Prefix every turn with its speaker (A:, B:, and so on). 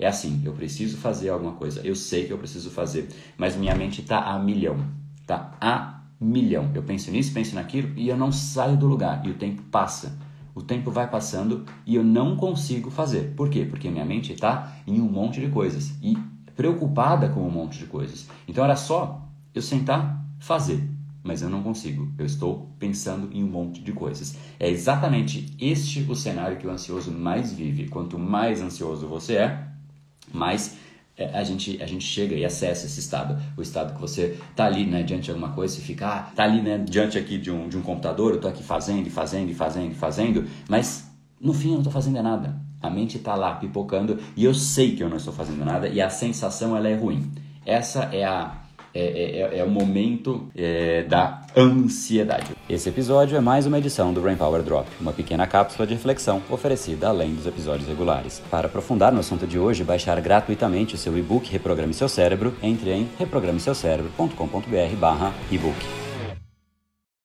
A: É assim, eu preciso fazer alguma coisa, eu sei que eu preciso fazer, mas minha mente está a milhão, tá a milhão. Eu penso nisso, penso naquilo e eu não saio do lugar e o tempo passa. O tempo vai passando e eu não consigo fazer. Por quê? Porque minha mente está em um monte de coisas e preocupada com um monte de coisas. Então era só eu sentar, fazer, mas eu não consigo. Eu estou pensando em um monte de coisas. É exatamente este o cenário que o ansioso mais vive. Quanto mais ansioso você é, mais é, a gente, a gente chega e acessa esse estado. O estado que você tá ali, né, diante de alguma coisa, você fica, ah, tá ali, né, diante aqui de um, de um computador, eu tô aqui fazendo e fazendo e fazendo e fazendo, mas no fim eu não tô fazendo nada. A mente tá lá pipocando e eu sei que eu não estou fazendo nada e a sensação ela é ruim. Essa é a é, é, é, é o momento é, da ansiedade. Esse episódio é mais uma edição do Brain Power Drop, uma pequena cápsula de reflexão oferecida além dos episódios regulares. Para aprofundar no assunto de hoje baixar gratuitamente o seu e-book Reprograme Seu Cérebro, entre em reprogrameseucerebro.com.br barra e-book.